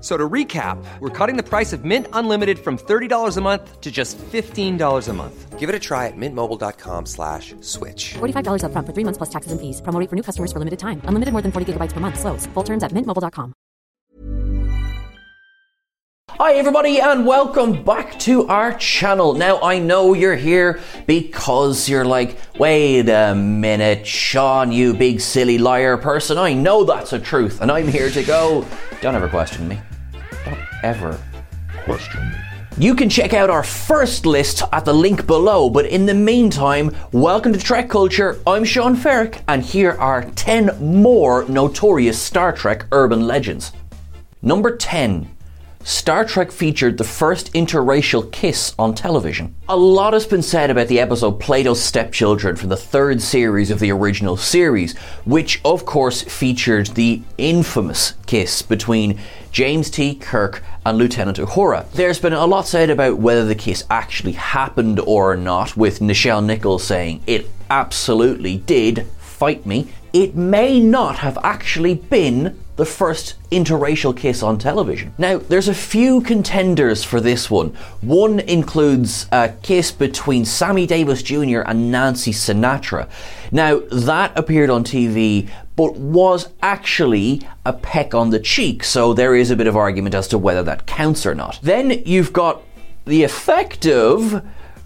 F- So to recap, we're cutting the price of Mint Unlimited from $30 a month to just $15 a month. Give it a try at mintmobile.com slash switch. $45 upfront for three months plus taxes and fees. Promo rate for new customers for limited time. Unlimited more than 40 gigabytes per month. Slows. Full terms at mintmobile.com. Hi, everybody, and welcome back to our channel. Now, I know you're here because you're like, wait a minute, Sean, you big silly liar person. I know that's a truth, and I'm here to go. Don't ever question me. Ever question. You can check out our first list at the link below, but in the meantime, welcome to Trek Culture. I'm Sean Ferrick, and here are 10 more notorious Star Trek urban legends. Number 10. Star Trek featured the first interracial kiss on television. A lot has been said about the episode Plato's Stepchildren from the third series of the original series, which of course featured the infamous kiss between James T. Kirk and Lieutenant Uhura. There's been a lot said about whether the kiss actually happened or not, with Nichelle Nichols saying it absolutely did. Fight me. It may not have actually been the first interracial kiss on television. Now, there's a few contenders for this one. One includes a kiss between Sammy Davis Jr. and Nancy Sinatra. Now, that appeared on TV, but was actually a peck on the cheek, so there is a bit of argument as to whether that counts or not. Then you've got the effective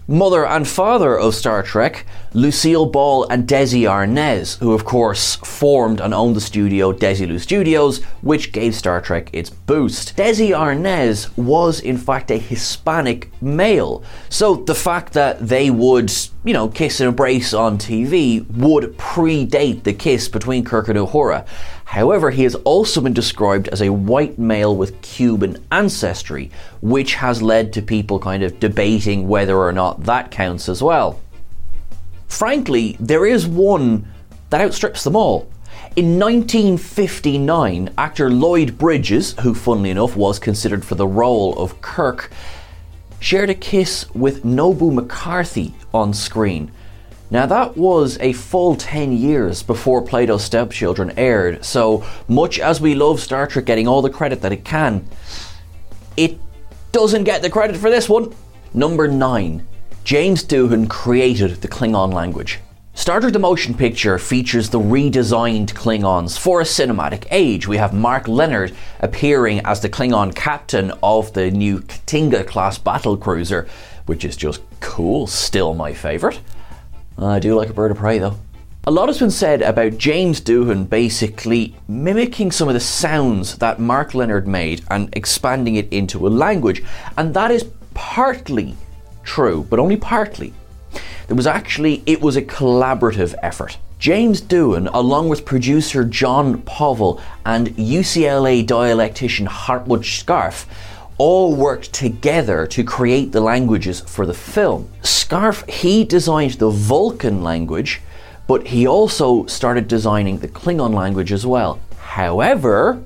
mother and father of Star Trek, Lucille Ball and Desi Arnaz, who of course formed and owned the studio Desilu Studios, which gave Star Trek its boost. Desi Arnaz was in fact a Hispanic male, so the fact that they would, you know, kiss and embrace on TV would predate the kiss between Kirk and Uhura. However, he has also been described as a white male with Cuban ancestry, which has led to people kind of debating whether or not that counts as well. Frankly, there is one that outstrips them all. In 1959, actor Lloyd Bridges, who funnily enough was considered for the role of Kirk, shared a kiss with Nobu McCarthy on screen. Now, that was a full 10 years before Plato's Stepchildren aired, so much as we love Star Trek getting all the credit that it can, it doesn't get the credit for this one. Number 9. James Doohan created the Klingon language. Star Trek The Motion Picture features the redesigned Klingons for a cinematic age. We have Mark Lenard appearing as the Klingon captain of the new K't'inga class battle cruiser, which is just cool, still my favourite. I do like a bird of prey though. A lot has been said about James Doohan basically mimicking some of the sounds that Mark Lenard made and expanding it into a language, and that is partly true, but only partly. There was actually it was a collaborative effort. James Doohan, along with producer Jon Povill and UCLA dialectician Hartmut Scharfe, all worked together to create the languages for the film. Scharfe, he designed the Vulcan language, but he also started designing the Klingon language as well. However,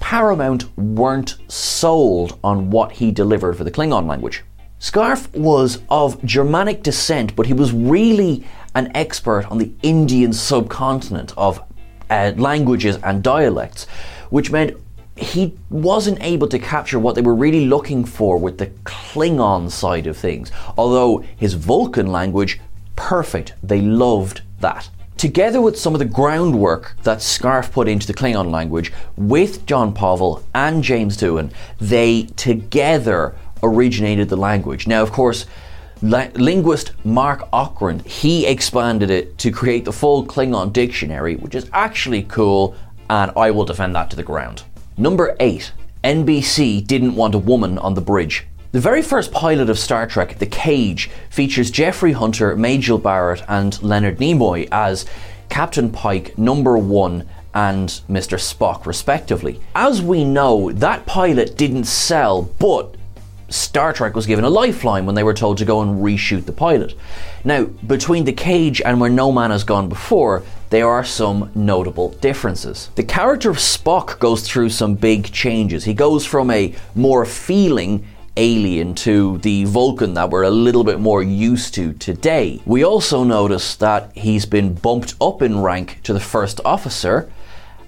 Paramount weren't sold on what he delivered for the Klingon language. Scharfe was of Germanic descent, but he was really an expert on the Indian subcontinent of uh, languages and dialects, which meant he wasn't able to capture what they were really looking for with the Klingon side of things. Although his Vulcan language, perfect. They loved that. Together with some of the groundwork that Scharfe put into the Klingon language, with Jon Povill and James Doohan, they together originated the language. Now, of course, la- linguist Marc Okrand, he expanded it to create the full Klingon dictionary, which is actually cool, and I will defend that to the ground. Number 8. NBC didn't want a woman on the bridge. The very first pilot of Star Trek, The Cage, features Jeffrey Hunter, Majel Barrett, and Leonard Nimoy as Captain Pike, Number 1, and Mr. Spock, respectively. As we know, that pilot didn't sell, but Star Trek was given a lifeline when they were told to go and reshoot the pilot. Now, between The Cage and Where No Man Has Gone Before, there are some notable differences. The character of Spock goes through some big changes. He goes from a more feeling alien to the Vulcan that we're a little bit more used to today. We also notice that he's been bumped up in rank to the first officer,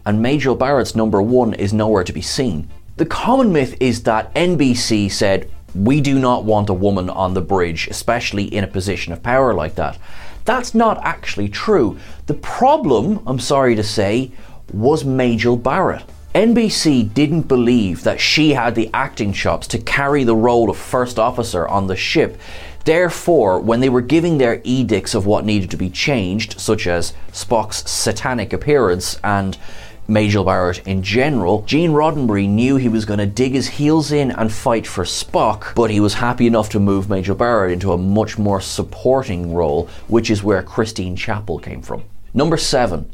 and Majel Barrett's number one is nowhere to be seen. The common myth is that NBC said, We do not want a woman on the bridge, especially in a position of power like that. That's not actually true. The problem, I'm sorry to say, was Majel Barrett. NBC didn't believe that she had the acting chops to carry the role of first officer on the ship. Therefore, when they were giving their edicts of what needed to be changed, such as Spock's satanic appearance and Majel Barrett in general, Gene Roddenberry knew he was going to dig his heels in and fight for Spock, but he was happy enough to move Majel Barrett into a much more supporting role, which is where Christine Chapel came from. Number 7.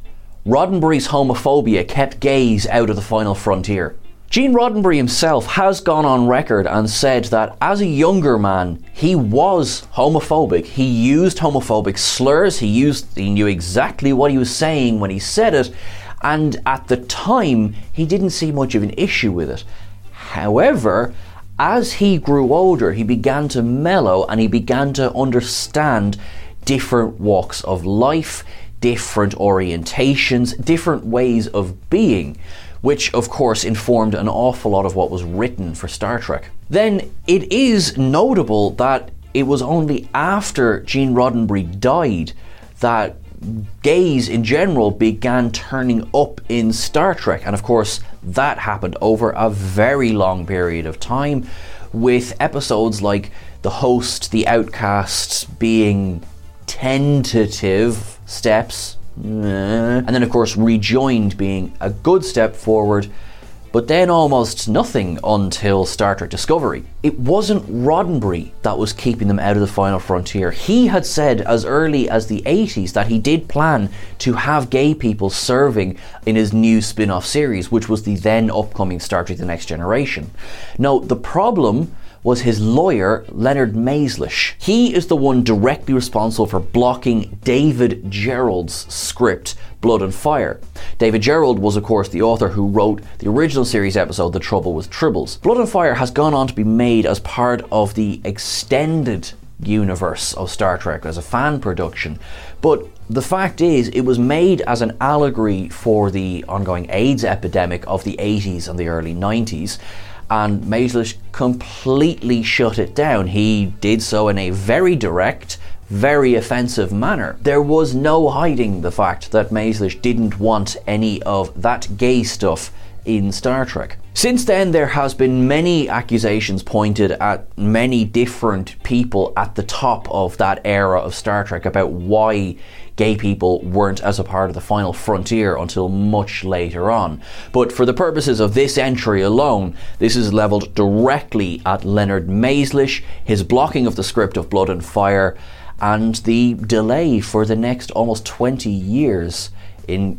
Roddenberry's homophobia kept gays out of the final frontier. Gene Roddenberry himself has gone on record and said that as a younger man, he was homophobic. He used homophobic slurs. He used he knew exactly what he was saying when he said it, and at the time, he didn't see much of an issue with it. However, as he grew older, he began to mellow and he began to understand different walks of life, different orientations, different ways of being, which of course informed an awful lot of what was written for Star Trek. Then it is notable that it was only after Gene Roddenberry died that gays in general began turning up in Star Trek. And of course, that happened over a very long period of time, with episodes like The Host, The Outcast being tentative steps, and then of course, Rejoined being a good step forward but then almost nothing until Star Trek Discovery. It wasn't Roddenberry that was keeping them out of the final frontier. He had said as early as the 80s that he did plan to have gay people serving in his new spin off series, which was the then upcoming Star Trek The Next Generation. Now, the problem was his lawyer, Leonard Maizlish. He is the one directly responsible for blocking David Gerrold's script, Blood and Fire. David Gerald was, of course, the author who wrote the original series episode, The Trouble with Tribbles. Blood and Fire has gone on to be made as part of the extended universe of Star Trek as a fan production. But the fact is, it was made as an allegory for the ongoing AIDS epidemic of the 80s and the early 90s and Maizlish completely shut it down. He did so in a very direct, very offensive manner. There was no hiding the fact that Maizlish didn't want any of that gay stuff in Star Trek. Since then, there has been many accusations pointed at many different people at the top of that era of Star Trek about why gay people weren't as a part of the final frontier until much later on. But for the purposes of this entry alone, this is levelled directly at Leonard Maizlish, his blocking of the script of Blood and Fire, and the delay for the next almost 20 years in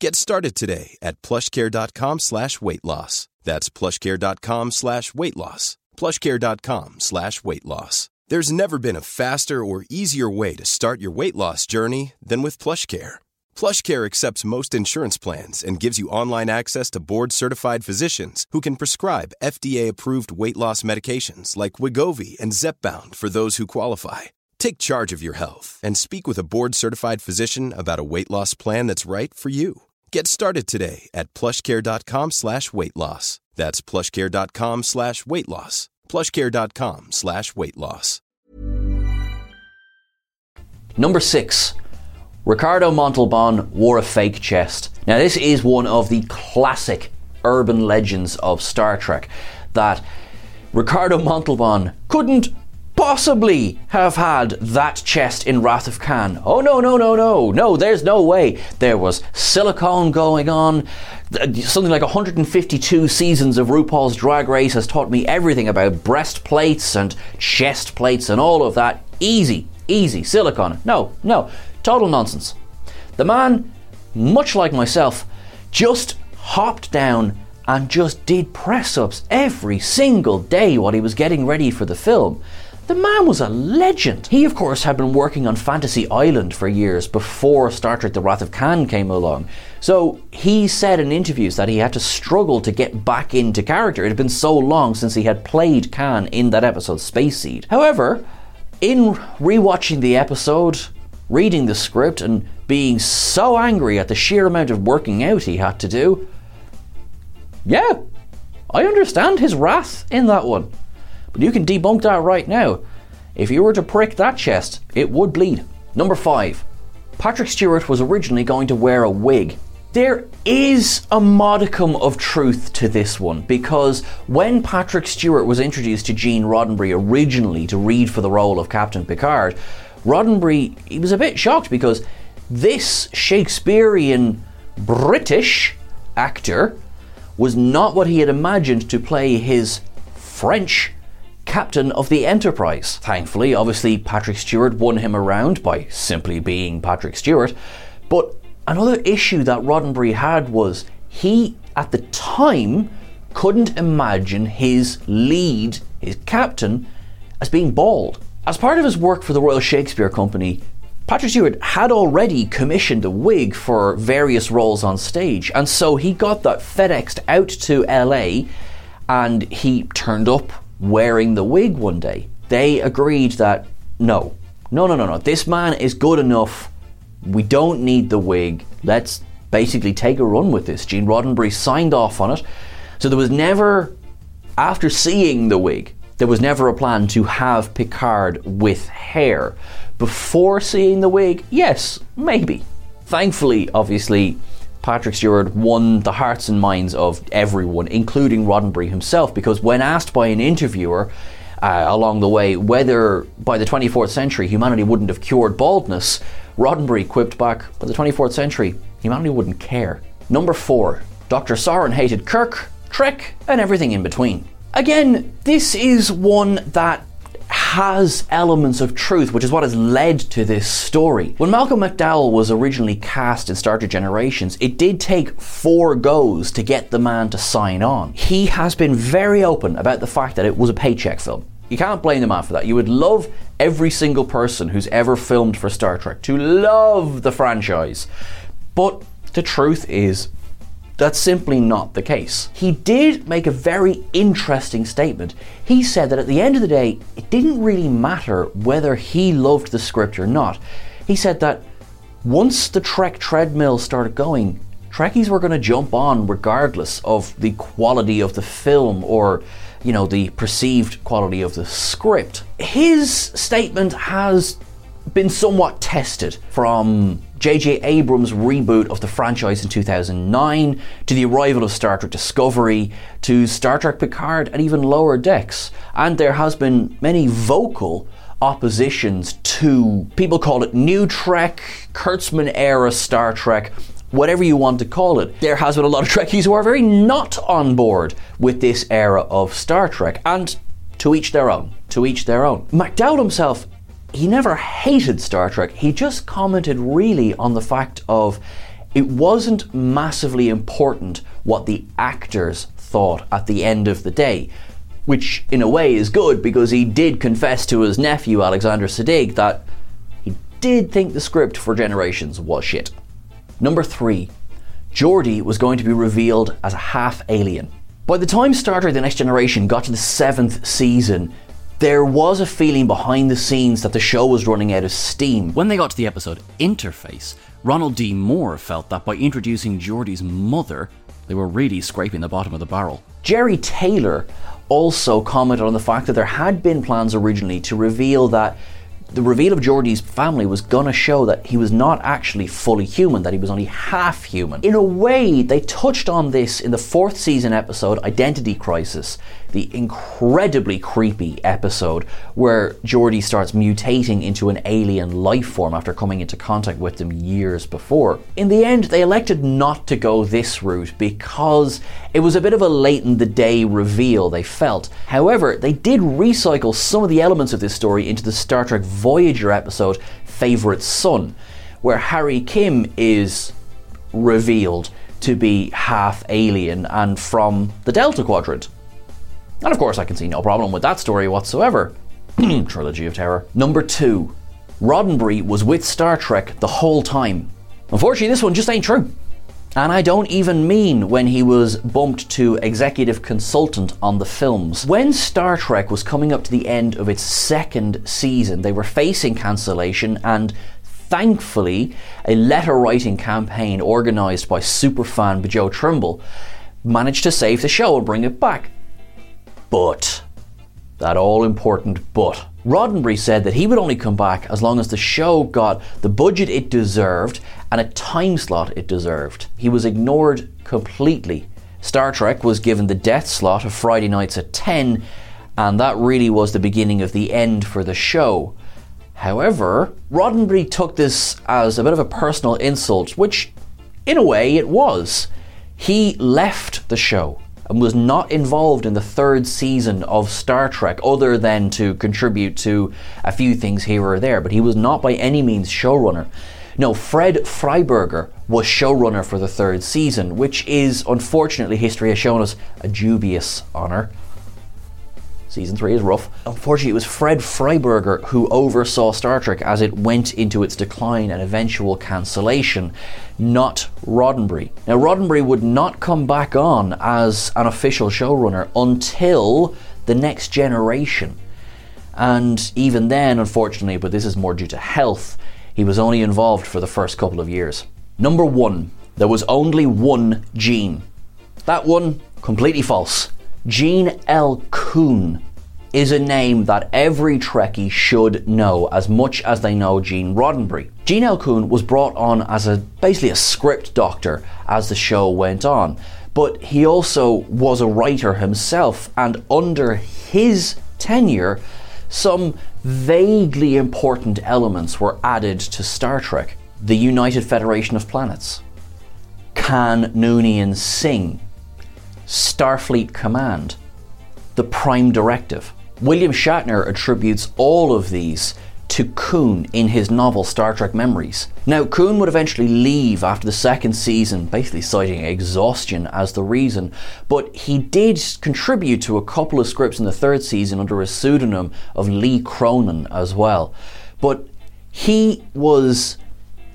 Get started today at plushcare.com slash weight loss. That's plushcare.com slash weight loss. plushcare.com slash weight loss. There's never been a faster or easier way to start your weight loss journey than with PlushCare. PlushCare accepts most insurance plans and gives you online access to board-certified physicians who can prescribe FDA-approved weight loss medications like Wegovy and Zepbound for those who qualify. Take charge of your health and speak with a board-certified physician about a weight loss plan that's right for you. Get started today at plushcare.com slash weight loss. That's plushcare.com slash weight loss. plushcare.com slash weight loss. Number six, Ricardo Montalban wore a fake chest. Now, this is one of the classic urban legends of Star Trek that Ricardo Montalban couldn't possibly have had that chest in Wrath of Khan. Oh no, no, no, no, no, there's no way. There was silicone going on. Something like 152 seasons of RuPaul's Drag Race has taught me everything about breastplates and chest plates and all of that. Easy, easy, silicone. No, no, total nonsense. The man, much like myself, just hopped down and just did press ups every single day while he was getting ready for the film. The man was a legend. He, of course, had been working on Fantasy Island for years before Star Trek The Wrath of Khan came along. So he said in interviews that he had to struggle to get back into character. It had been so long since he had played Khan in that episode, Space Seed. However, in rewatching the episode, reading the script, and being so angry at the sheer amount of working out he had to do, yeah, I understand his wrath in that one. But you can debunk that right now. If you were to prick that chest, it would bleed. Number 5. Patrick Stewart was originally going to wear a wig. There is a modicum of truth to this one because when Patrick Stewart was introduced to Gene Roddenberry originally to read for the role of Captain Picard, Roddenberry he was a bit shocked because this Shakespearean British actor was not what he had imagined to play his French captain of the Enterprise. Thankfully, obviously, Patrick Stewart won him around by simply being Patrick Stewart. But another issue that Roddenberry had was he, at the time, couldn't imagine his lead, his captain, as being bald. As part of his work for the Royal Shakespeare Company, Patrick Stewart had already commissioned a wig for various roles on stage, and so he got that FedExed out to LA and he turned up wearing the wig one day. They agreed that no, no, no, no, no, this man is good enough. We don't need the wig. Let's basically take a run with this. Gene Roddenberry signed off on it. So there was never, after seeing the wig, there was never a plan to have Picard with hair. Before seeing the wig, yes, maybe. Thankfully, obviously, Patrick Stewart won the hearts and minds of everyone, including Roddenberry himself, because when asked by an interviewer uh, along the way whether by the 24th century humanity wouldn't have cured baldness, Roddenberry quipped back, by the 24th century, humanity wouldn't care. Number four, Dr. Soran hated Kirk, Trek, and everything in between. Again, this is one that has elements of truth, which is what has led to this story. When Malcolm McDowell was originally cast in Star Trek Generations, it did take four goes to get the man to sign on. He has been very open about the fact that it was a paycheck film. You can't blame the man for that. You would love every single person who's ever filmed for Star Trek to love the franchise. But the truth is, that's simply not the case. He did make a very interesting statement. He said that at the end of the day, it didn't really matter whether he loved the script or not. He said that once the Trek treadmill started going, Trekkies were going to jump on regardless of the quality of the film or, you know, the perceived quality of the script. His statement has been somewhat tested from J.J. Abrams' reboot of the franchise in 2009 to the arrival of Star Trek Discovery to Star Trek Picard and even Lower Decks. And there has been many vocal oppositions to people call it New Trek, Kurtzman era Star Trek, whatever you want to call it. There has been a lot of Trekkies who are very not on board with this era of Star Trek, and to each their own. To each their own. McDowell himself he never hated Star Trek. He just commented really on the fact of it wasn't massively important what the actors thought at the end of the day. which in a way is good because he did confess to his nephew Alexander Siddig that he did think the script for Generations was shit. Number three, Geordi was going to be revealed as a half alien. By the time Star Trek The Next Generation got to the seventh season, there was a feeling behind the scenes that the show was running out of steam. When they got to the episode Interface, Ronald D. Moore felt that by introducing Geordi's mother, they were really scraping the bottom of the barrel. Jeri Taylor also commented on the fact that there had been plans originally to reveal that the reveal of Geordi's family was going to show that he was not actually fully human, that he was only half human. In a way, they touched on this in the fourth season episode, Identity Crisis, the incredibly creepy episode where Geordi starts mutating into an alien life form after coming into contact with them years before. In the end, they elected not to go this route because it was a bit of a late in the day reveal, they felt. However, they did recycle some of the elements of this story into the Star Trek Voyager episode, Favorite Son, where Harry Kim is revealed to be half alien and from the Delta Quadrant. And of course, I can see no problem with that story whatsoever. Trilogy of Terror. Number two, Roddenberry was with Star Trek the whole time. Unfortunately, this one just ain't true. And I don't even mean when he was bumped to executive consultant on the films. When Star Trek was coming up to the end of its second season, they were facing cancellation and thankfully a letter writing campaign organised by superfan Joe Trimble managed to save the show and bring it back. But, that all important but. Roddenberry said that he would only come back as long as the show got the budget it deserved and a time slot it deserved. He was ignored completely. Star Trek was given the death slot of Friday nights at 10, and that really was the beginning of the end for the show. However, Roddenberry took this as a bit of a personal insult, which, in a way, it was. He left the show and was not involved in the third season of Star Trek other than to contribute to a few things here or there, but he was not by any means showrunner. No, Fred Freiberger was showrunner for the third season, which is, unfortunately, history has shown us a dubious honour. Season 3 is rough. Unfortunately, it was Fred Freiberger who oversaw Star Trek as it went into its decline and eventual cancellation, not Roddenberry. Now, Roddenberry would not come back on as an official showrunner until the next generation. And even then, unfortunately, but this is more due to health, he was only involved for the first couple of years. Number one, there was only one Gene. That one, completely false. Gene L. Coon is a name that every Trekkie should know as much as they know Gene Roddenberry. Gene L. Coon was brought on as a basically a script doctor as the show went on, but he also was a writer himself, and under his tenure, some vaguely important elements were added to Star Trek. The United Federation of Planets, Khan Noonien Singh, Starfleet Command, the Prime Directive. William Shatner attributes all of these to Coon in his novel Star Trek Memories. Now, Coon would eventually leave after the second season, basically citing exhaustion as the reason, but he did contribute to a couple of scripts in the third season under a pseudonym of Lee Cronin as well. But he was,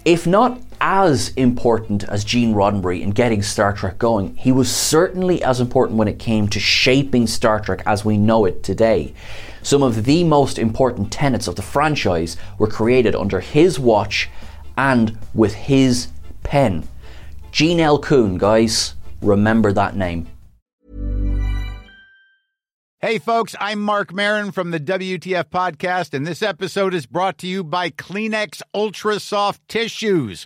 if not as important as Gene Roddenberry in getting Star Trek going, he was certainly as important when it came to shaping Star Trek as we know it today. Some of the most important tenets of the franchise were created under his watch and with his pen. Gene L. Coon, guys, remember that name. Hey, folks, I'm Marc Maron from the WTF Podcast, and this episode is brought to you by Kleenex Ultra Soft Tissues